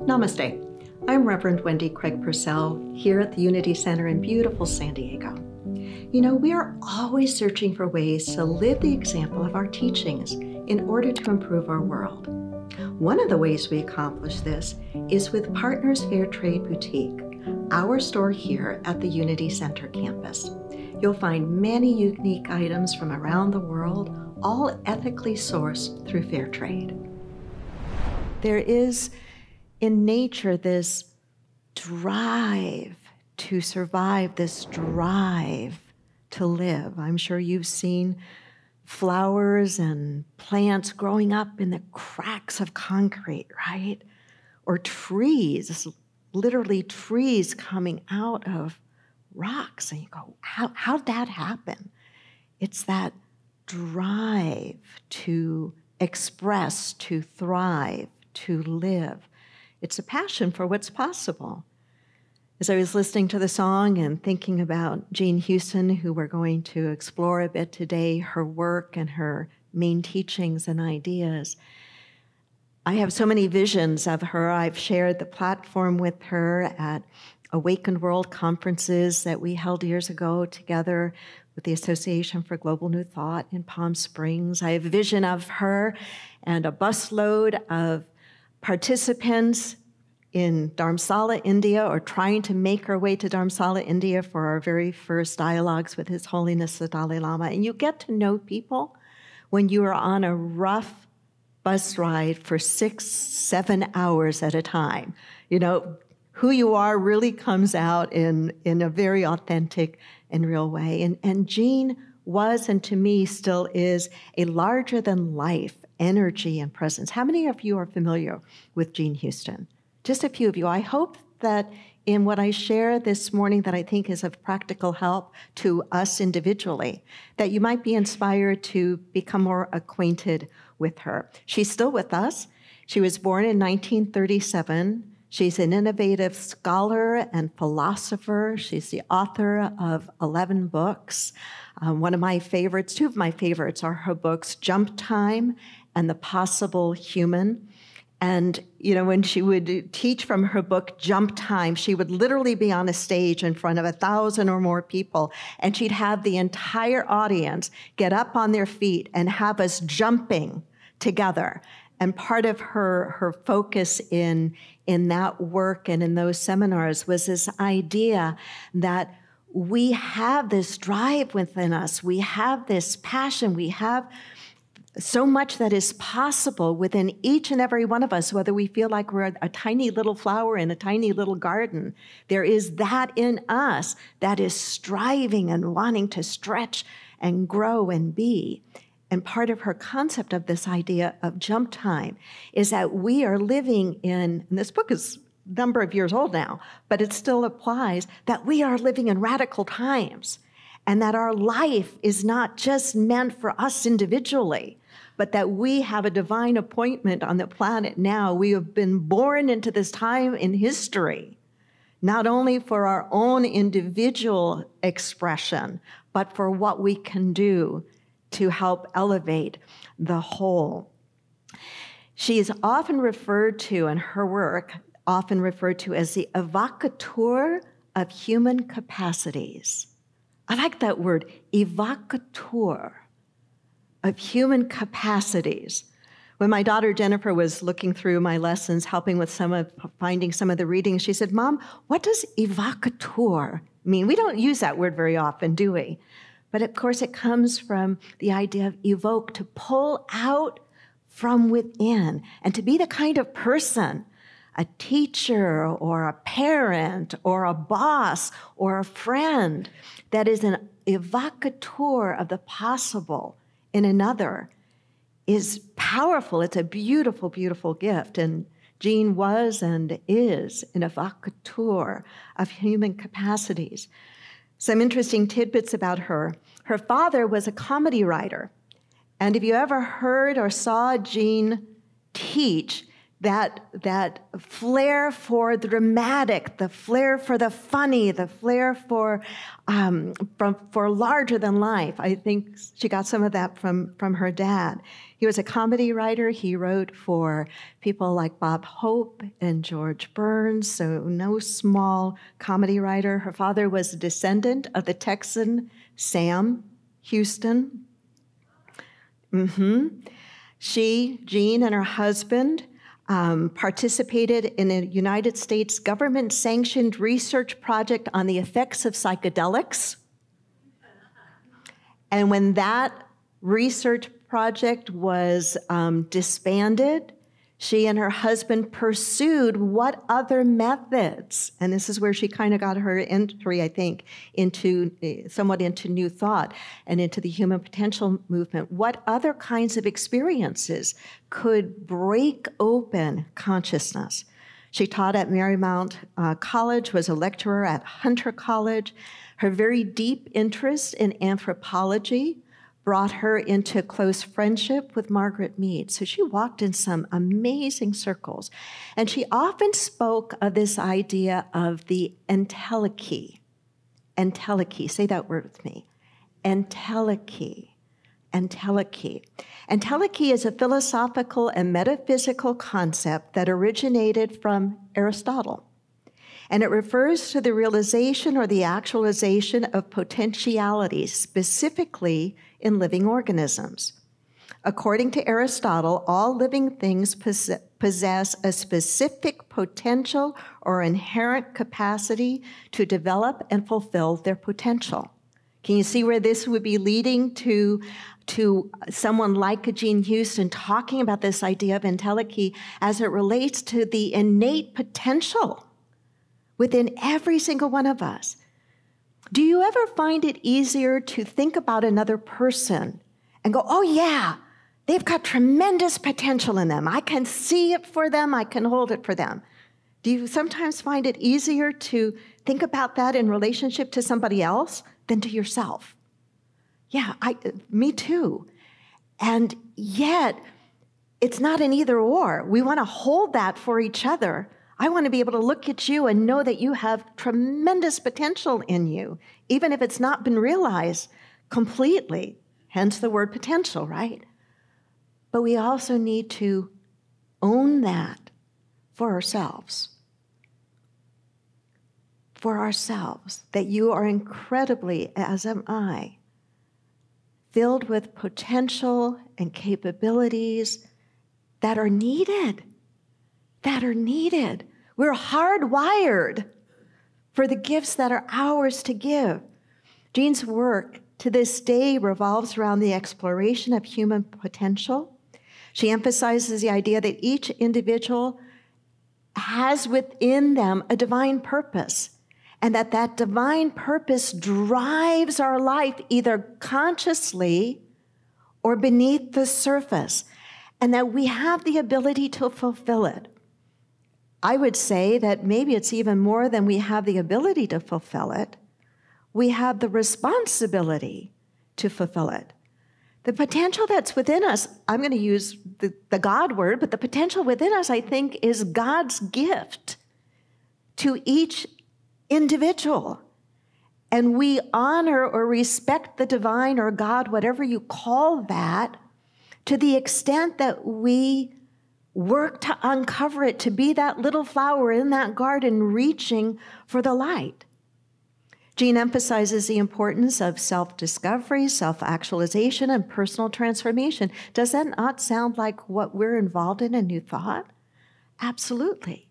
Namaste. I'm Reverend Wendy Craig Purcell here at the Unity Center in beautiful San Diego. You know, we are always searching for ways to live the example of our teachings in order to improve our world. One of the ways we accomplish this is with Partners Fair Trade Boutique, our store here at the Unity Center campus. You'll find many unique items from around the world, all ethically sourced through fair trade. There is in nature this drive to survive, this drive to live. I'm sure you've seen flowers and plants growing up in the cracks of concrete, right? Or trees, literally trees coming out of rocks. And you go, how, how'd that happen? It's that drive to express, to thrive, to live. It's a passion for what's possible. As I was listening to the song and thinking about Jean Houston, who we're going to explore a bit today, her work and her main teachings and ideas, I have so many visions of her. I've shared the platform with her at Awakened World conferences that we held years ago together with the Association for Global New Thought in Palm Springs. I have a vision of her and a busload of participants in Dharamsala, India, or trying to make our way to Dharamsala, India for our very first dialogues with His Holiness the Dalai Lama. And you get to know people when you are on a rough bus ride for six, seven hours at a time. You know, who you are really comes out in, in a very authentic and real way. And, and Jean was, and to me still is, a larger than life energy and presence. How many of you are familiar with Jean Houston? Just a few of you. I hope that in what I share this morning that I think is of practical help to us individually, that you might be inspired to become more acquainted with her. She's still with us. She was born in 1937. She's an innovative scholar and philosopher. She's the author of 11 books. Um, one of my favorites, two of my favorites, are her books Jump Time and The Possible Human. And, you know, when she would teach from her book, Jump Time, she would literally be on a stage in front of a thousand or more people, and she'd have the entire audience get up on their feet and have us jumping together. And part of her, her focus in, in that work and in those seminars was this idea that we have this drive within us, we have this passion, we have so much that is possible within each and every one of us, whether we feel like we're a tiny little flower in a tiny little garden. There is that in us that is striving and wanting to stretch and grow and be. And part of her concept of this idea of jump time is that we are living in, and this book is a number of years old now, but it still applies, that we are living in radical times and that our life is not just meant for us individually, but that we have a divine appointment on the planet now. We have been born into this time in history, not only for our own individual expression, but for what we can do to help elevate the whole. She is often referred to in her work, often referred to as the evocateur of human capacities. I like that word, evocateur of human capacities. When my daughter Jennifer was looking through my lessons, helping with some of finding some of the readings, she said, Mom, what does evocateur mean? We don't use that word very often, do we? But of course, it comes from the idea of evoke, to pull out from within, and to be the kind of person, a teacher or a parent or a boss or a friend, that is an evocateur of the possible in another is powerful. It's a beautiful, beautiful gift. And Jean was and is an evocateur of human capacities. Some interesting tidbits about her. Her father was a comedy writer. And if you ever heard or saw Jean teach, that, that flair for the dramatic, the flair for the funny, the flair for, um, from, for larger than life. I think she got some of that from, from her dad. He was a comedy writer. He wrote for people like Bob Hope and George Burns, so no small comedy writer. Her father was a descendant of the Texan Sam Houston. Mm-hmm. She, Jean, and her husband um, participated in a United States government sanctioned research project on the effects of psychedelics. And when that research project was um, disbanded, she and her husband pursued what other methods, and this is where she kind of got her entry, I think, into eh, somewhat into New Thought and into the human potential movement. What other kinds of experiences could break open consciousness? She taught at Marymount uh, College, was a lecturer at Hunter College. Her very deep interest in anthropology brought her into close friendship with Margaret Mead. So she walked in some amazing circles. And she often spoke of this idea of the entelechy. Entelechy, say that word with me. Entelechy. Entelechy. Entelechy is a philosophical and metaphysical concept that originated from Aristotle and it refers to the realization or the actualization of potentialities, specifically in living organisms. According to Aristotle, all living things possess a specific potential or inherent capacity to develop and fulfill their potential. Can you see where this would be leading to, to someone like Jean Houston talking about this idea of entelechy as it relates to the innate potential within every single one of us? Do you ever find it easier to think about another person and go, oh, yeah, they've got tremendous potential in them. I can see it for them, I can hold it for them. Do you sometimes find it easier to think about that in relationship to somebody else than to yourself? Yeah, I, me too. And yet, it's not an either or. We want to hold that for each other I want to be able to look at you and know that you have tremendous potential in you, even if it's not been realized completely, hence the word potential, right? But we also need to own that for ourselves. For ourselves, that you are incredibly, as am I, filled with potential and capabilities that are needed. That are needed. We're hardwired for the gifts that are ours to give. Jean's work to this day revolves around the exploration of human potential. She emphasizes the idea that each individual has within them a divine purpose and that that divine purpose drives our life either consciously or beneath the surface and that we have the ability to fulfill it. I would say that maybe it's even more than we have the ability to fulfill it. We have the responsibility to fulfill it. The potential that's within us, I'm going to use the, the God word, but the potential within us, I think, is God's gift to each individual. And we honor or respect the divine or God, whatever you call that, to the extent that we Work to uncover it, to be that little flower in that garden reaching for the light. Jean emphasizes the importance of self discovery, self actualization, and personal transformation. Does that not sound like what we're involved in in New Thought? Absolutely.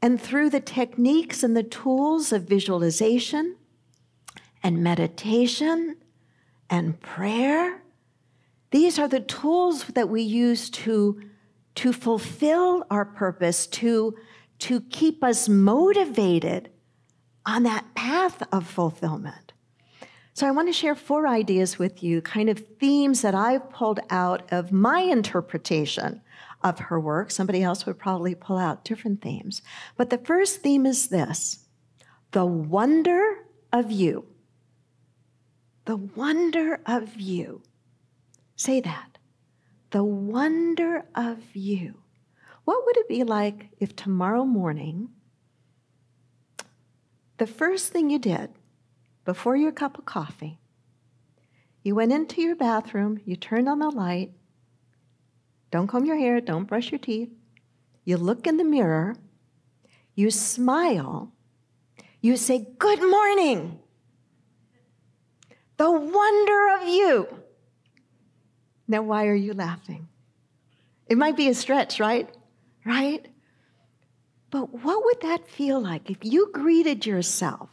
And through the techniques and the tools of visualization and meditation and prayer, these are the tools that we use to to fulfill our purpose, to, to keep us motivated on that path of fulfillment. So, I want to share four ideas with you, kind of themes that I've pulled out of my interpretation of her work. Somebody else would probably pull out different themes. But the first theme is this the wonder of you. The wonder of you. Say that the wonder of you. what would it be like if tomorrow morning, the first thing you did before your cup of coffee, you went into your bathroom, you turned on the light, don't comb your hair, don't brush your teeth, you look in the mirror, you smile, you say, Good morning. The wonder of you. Now, why are you laughing? It might be a stretch, right? Right? But what would that feel like if you greeted yourself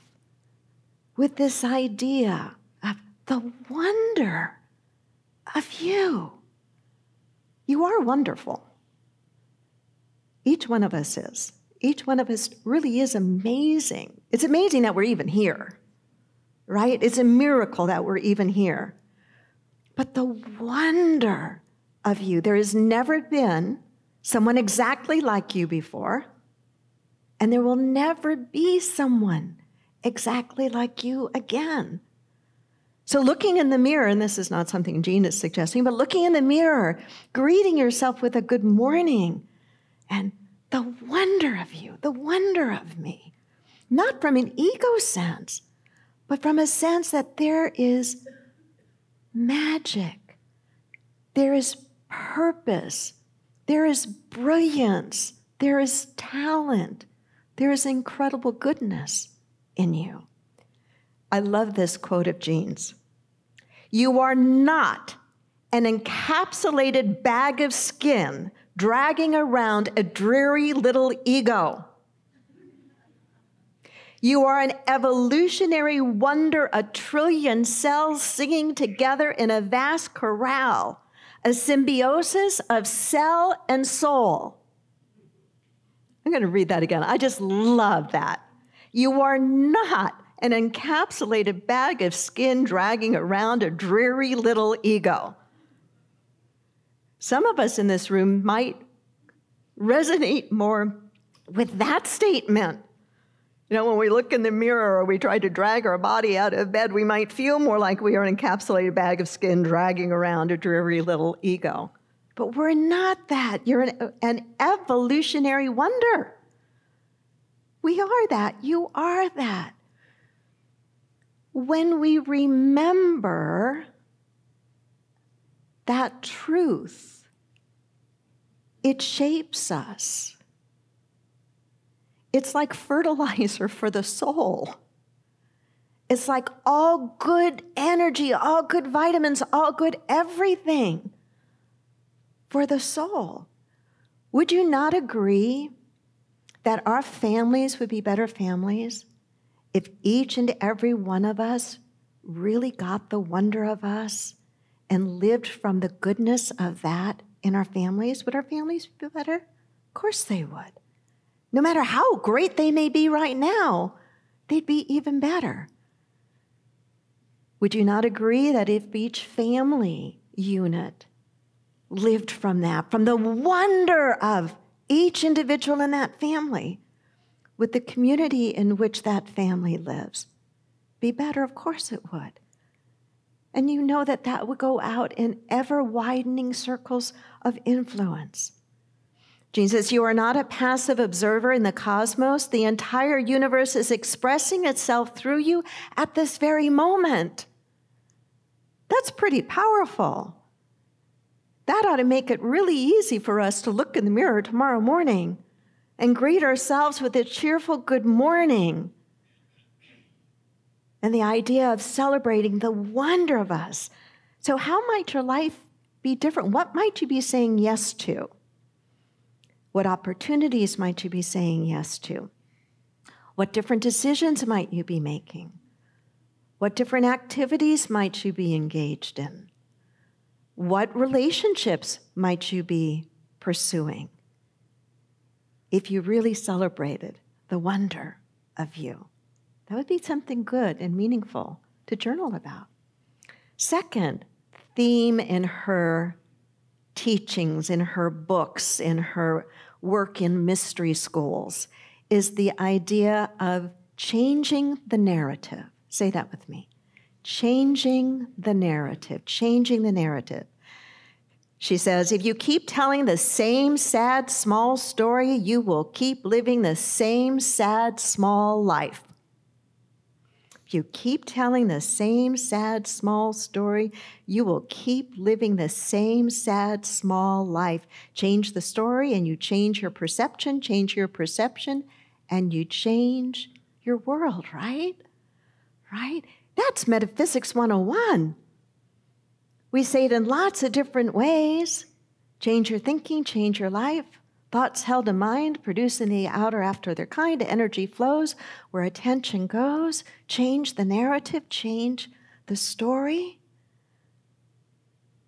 with this idea of the wonder of you? You are wonderful. Each one of us is. Each one of us really is amazing. It's amazing that we're even here, right? It's a miracle that we're even here. But the wonder of you, there has never been someone exactly like you before, and there will never be someone exactly like you again. So, looking in the mirror, and this is not something Jean is suggesting, but looking in the mirror, greeting yourself with a good morning, and the wonder of you, the wonder of me, not from an ego sense, but from a sense that there is magic, there is purpose, there is brilliance, there is talent, there is incredible goodness in you. I love this quote of Jean's. You are not an encapsulated bag of skin dragging around a dreary little ego. You are an evolutionary wonder, a trillion cells singing together in a vast chorale, a symbiosis of cell and soul. I'm going to read that again. I just love that. You are not an encapsulated bag of skin dragging around a dreary little ego. Some of us in this room might resonate more with that statement. You know, when we look in the mirror or we try to drag our body out of bed, we might feel more like we are an encapsulated bag of skin dragging around a dreary little ego. But we're not that. You're an, an evolutionary wonder. We are that. You are that. When we remember that truth, it shapes us. It's like fertilizer for the soul. It's like all good energy, all good vitamins, all good everything for the soul. Would you not agree that our families would be better families if each and every one of us really got the wonder of us and lived from the goodness of that in our families, would our families be better? Of course they would. No matter how great they may be right now, they'd be even better. Would you not agree that if each family unit lived from that, from the wonder of each individual in that family, would the community in which that family lives be better? Of course it would. And you know that that would go out in ever widening circles of influence. Jesus, you are not a passive observer in the cosmos. The entire universe is expressing itself through you at this very moment. That's pretty powerful. That ought to make it really easy for us to look in the mirror tomorrow morning and greet ourselves with a cheerful good morning and the idea of celebrating the wonder of us. So, how might your life be different? What might you be saying yes to? What opportunities might you be saying yes to? What different decisions might you be making? What different activities might you be engaged in? What relationships might you be pursuing? If you really celebrated the wonder of you. That would be something good and meaningful to journal about. Second theme in her teachings, in her books, in her work in mystery schools is the idea of changing the narrative. Say that with me. Changing the narrative, changing the narrative. She says, if you keep telling the same sad, small story, you will keep living the same sad, small life. If you keep telling the same sad, small story, you will keep living the same sad, small life. Change the story and you change your perception, change your perception, and you change your world, right? Right? That's Metaphysics 101. We say it in lots of different ways. Change your thinking, change your life. Thoughts held in mind produce in the outer after their kind. Energy flows where attention goes. Change the narrative, change the story.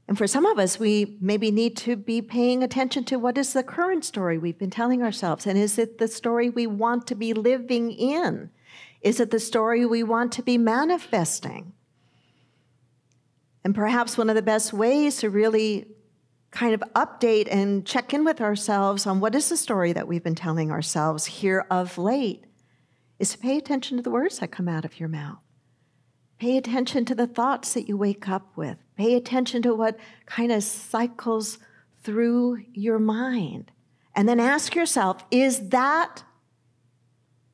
And for some of us, we maybe need to be paying attention to what is the current story we've been telling ourselves. And is it the story we want to be living in? Is it the story we want to be manifesting? And perhaps one of the best ways to really kind of update and check in with ourselves on what is the story that we've been telling ourselves here of late is to pay attention to the words that come out of your mouth. Pay attention to the thoughts that you wake up with. Pay attention to what kind of cycles through your mind. And then ask yourself is that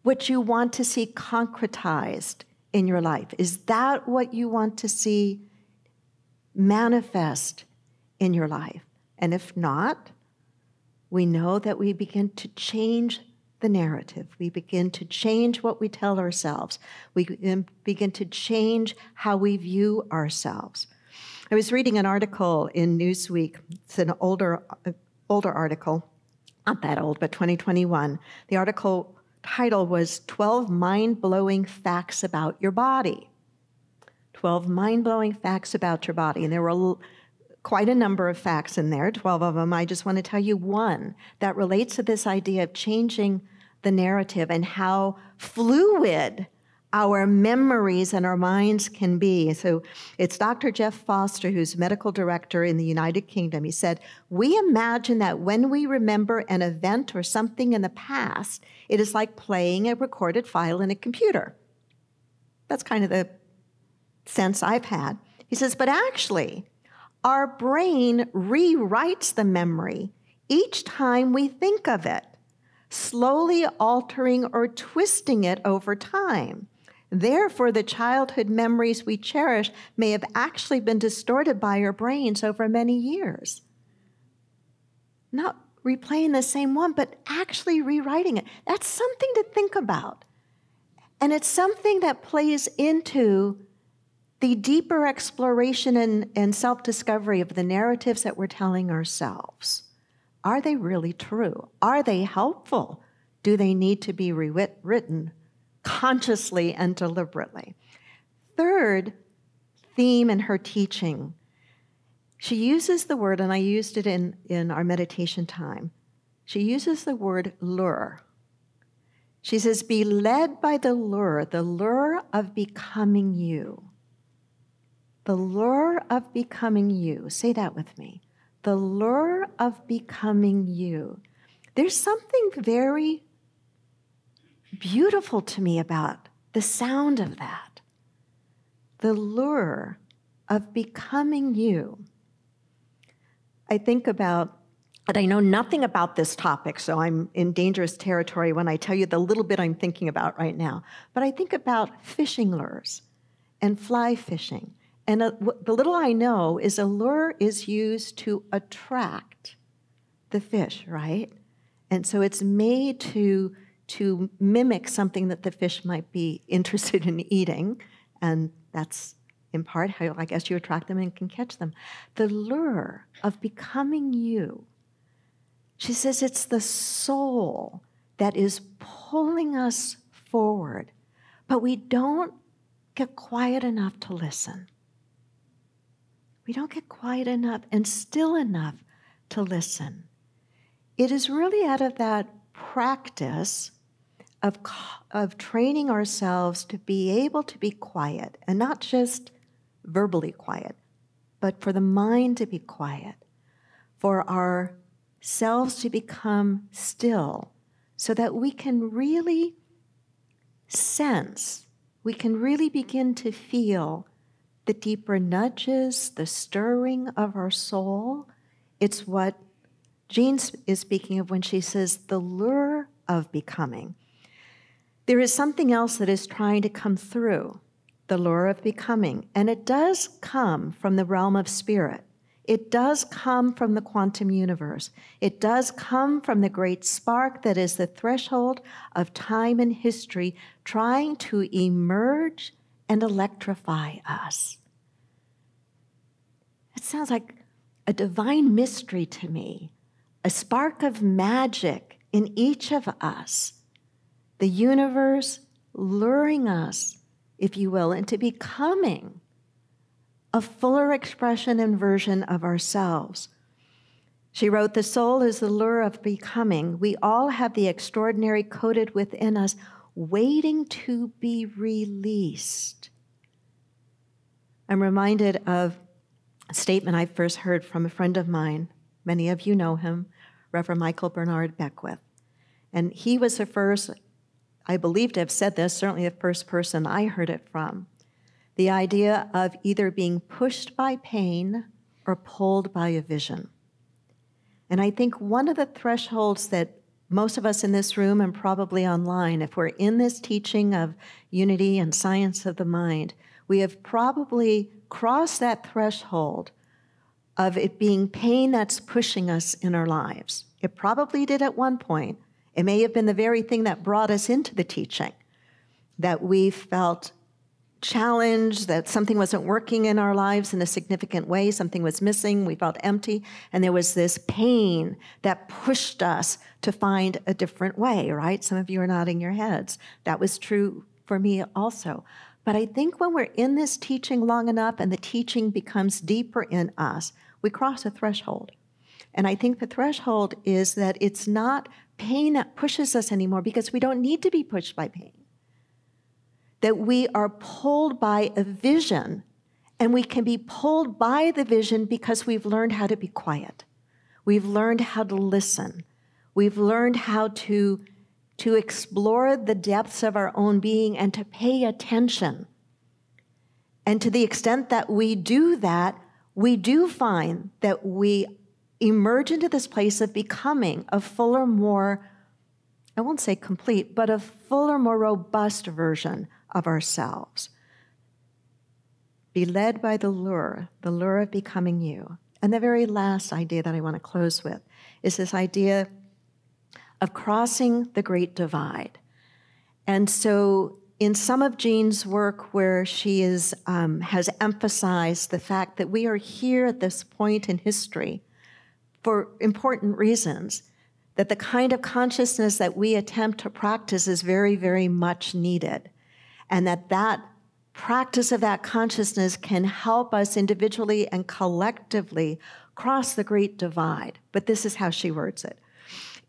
what you want to see concretized in your life? Is that what you want to see manifest in your life. And if not, we know that we begin to change the narrative. We begin to change what we tell ourselves. We begin to change how we view ourselves. I was reading an article in Newsweek. It's an older, older article, not that old, but 2021. The article title was 12 Mind Blowing Facts About Your Body. 12 mind blowing facts about your body. And there were quite a number of facts in there, 12 of them. I just want to tell you one that relates to this idea of changing the narrative and how fluid our memories and our minds can be. So it's Dr. Jeff Foster, who's medical director in the United Kingdom. He said, We imagine that when we remember an event or something in the past, it is like playing a recorded file in a computer. That's kind of the sense I've had. He says, but actually, our brain rewrites the memory each time we think of it, slowly altering or twisting it over time. Therefore, the childhood memories we cherish may have actually been distorted by our brains over many years. Not replaying the same one, but actually rewriting it. That's something to think about. And it's something that plays into the deeper exploration and, and self discovery of the narratives that we're telling ourselves. Are they really true? Are they helpful? Do they need to be rewritten consciously and deliberately? Third theme in her teaching, she uses the word, and I used it in, in our meditation time. She uses the word lure. She says, Be led by the lure, the lure of becoming you. The lure of becoming you. Say that with me. The lure of becoming you. There's something very beautiful to me about the sound of that. The lure of becoming you. I think about, and I know nothing about this topic, so I'm in dangerous territory when I tell you the little bit I'm thinking about right now. But I think about fishing lures and fly fishing and uh, a, the little I know is a lure is used to attract the fish, right? And so it's made to, to mimic something that the fish might be interested in eating. And that's in part how I guess you attract them and can catch them. The lure of becoming you, she says it's the soul that is pulling us forward, but we don't get quiet enough to listen. We don't get quiet enough and still enough to listen. It is really out of that practice of, of training ourselves to be able to be quiet and not just verbally quiet, but for the mind to be quiet, for our selves to become still so that we can really sense, we can really begin to feel the deeper nudges, the stirring of our soul It's what Jean is speaking of when she says the lure of becoming. There is something else that is trying to come through the lure of becoming, and it does come from the realm of spirit. It does come from the quantum universe. It does come from the great spark that is the threshold of time and history trying to emerge and electrify us. It sounds like a divine mystery to me, a spark of magic in each of us, the universe luring us, if you will, into becoming a fuller expression and version of ourselves. She wrote, The soul is the lure of becoming. We all have the extraordinary coded within us, waiting to be released. I'm reminded of a statement I first heard from a friend of mine. Many of you know him, Reverend Michael Bernard Beckwith. And he was the first, I believe to have said this, certainly the first person I heard it from. The idea of either being pushed by pain or pulled by a vision. And I think one of the thresholds that most of us in this room and probably online, if we're in this teaching of unity and science of the mind, we have probably crossed that threshold of it being pain that's pushing us in our lives. It probably did at one point. It may have been the very thing that brought us into the teaching, that we felt challenged, that something wasn't working in our lives in a significant way, something was missing, we felt empty, and there was this pain that pushed us to find a different way, right? Some of you are nodding your heads. That was true for me also. But I think when we're in this teaching long enough and the teaching becomes deeper in us, we cross a threshold. And I think the threshold is that it's not pain that pushes us anymore because we don't need to be pushed by pain. That we are pulled by a vision, and we can be pulled by the vision because we've learned how to be quiet. We've learned how to listen. We've learned how to to explore the depths of our own being and to pay attention. And to the extent that we do that, we do find that we emerge into this place of becoming a fuller, more, I won't say complete, but a fuller, more robust version of ourselves. Be led by the lure, the lure of becoming you. And the very last idea that I want to close with is this idea of crossing the Great Divide. And so, in some of Jean's work, where she is, um, has emphasized the fact that we are here at this point in history for important reasons, that the kind of consciousness that we attempt to practice is very, very much needed, and that that practice of that consciousness can help us individually and collectively cross the great divide. But this is how she words it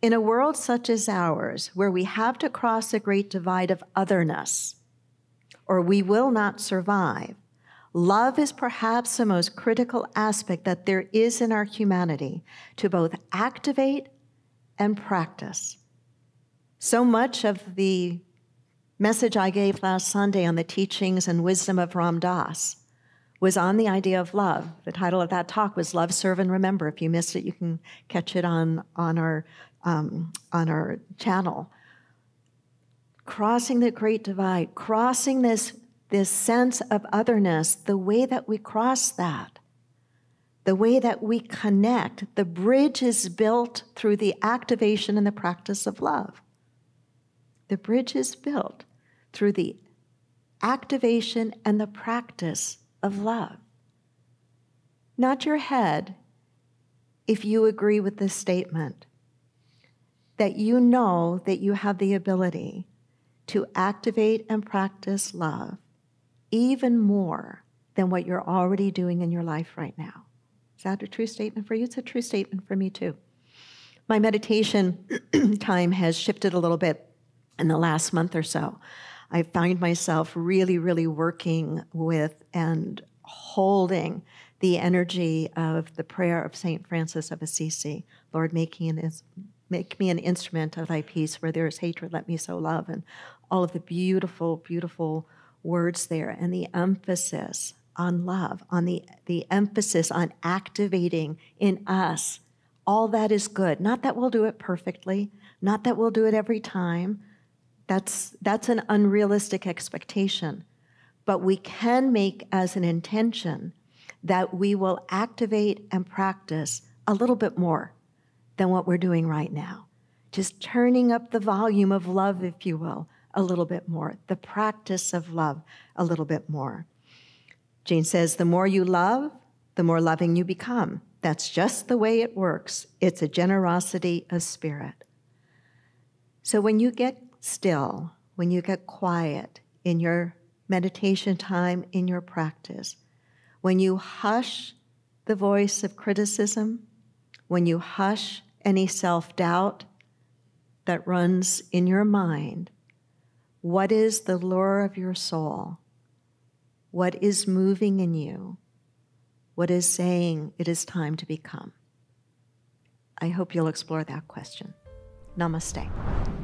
in a world such as ours, where we have to cross a great divide of otherness, or we will not survive, love is perhaps the most critical aspect that there is in our humanity to both activate and practice. So much of the message I gave last Sunday on the teachings and wisdom of Ram Dass was on the idea of love. The title of that talk was Love, Serve, and Remember. If you missed it, you can catch it on, on our um, on our channel. Crossing the great divide, crossing this, this sense of otherness, the way that we cross that, the way that we connect, the bridge is built through the activation and the practice of love. The bridge is built through the activation and the practice of love. Not your head, if you agree with this statement that you know that you have the ability to activate and practice love even more than what you're already doing in your life right now. Is that a true statement for you? It's a true statement for me too. My meditation time has shifted a little bit in the last month or so. I find myself really, really working with and holding the energy of the prayer of St. Francis of Assisi, Lord, making his Make me an instrument of thy peace. Where there is hatred, let me sow love. And all of the beautiful, beautiful words there, and the emphasis on love, on the, the emphasis on activating in us All that is good. Not that we'll do it perfectly, not that we'll do it every time. That's, that's an unrealistic expectation. But we can make as an intention that we will activate and practice a little bit more than what we're doing right now. Just turning up the volume of love, if you will, a little bit more, the practice of love a little bit more. Jean says, the more you love, the more loving you become. That's just the way it works. It's a generosity of spirit. So when you get still, when you get quiet in your meditation time, in your practice, when you hush the voice of criticism, when you hush any self doubt that runs in your mind, what is the lure of your soul? What is moving in you? What is saying it is time to become? I hope you'll explore that question. Namaste.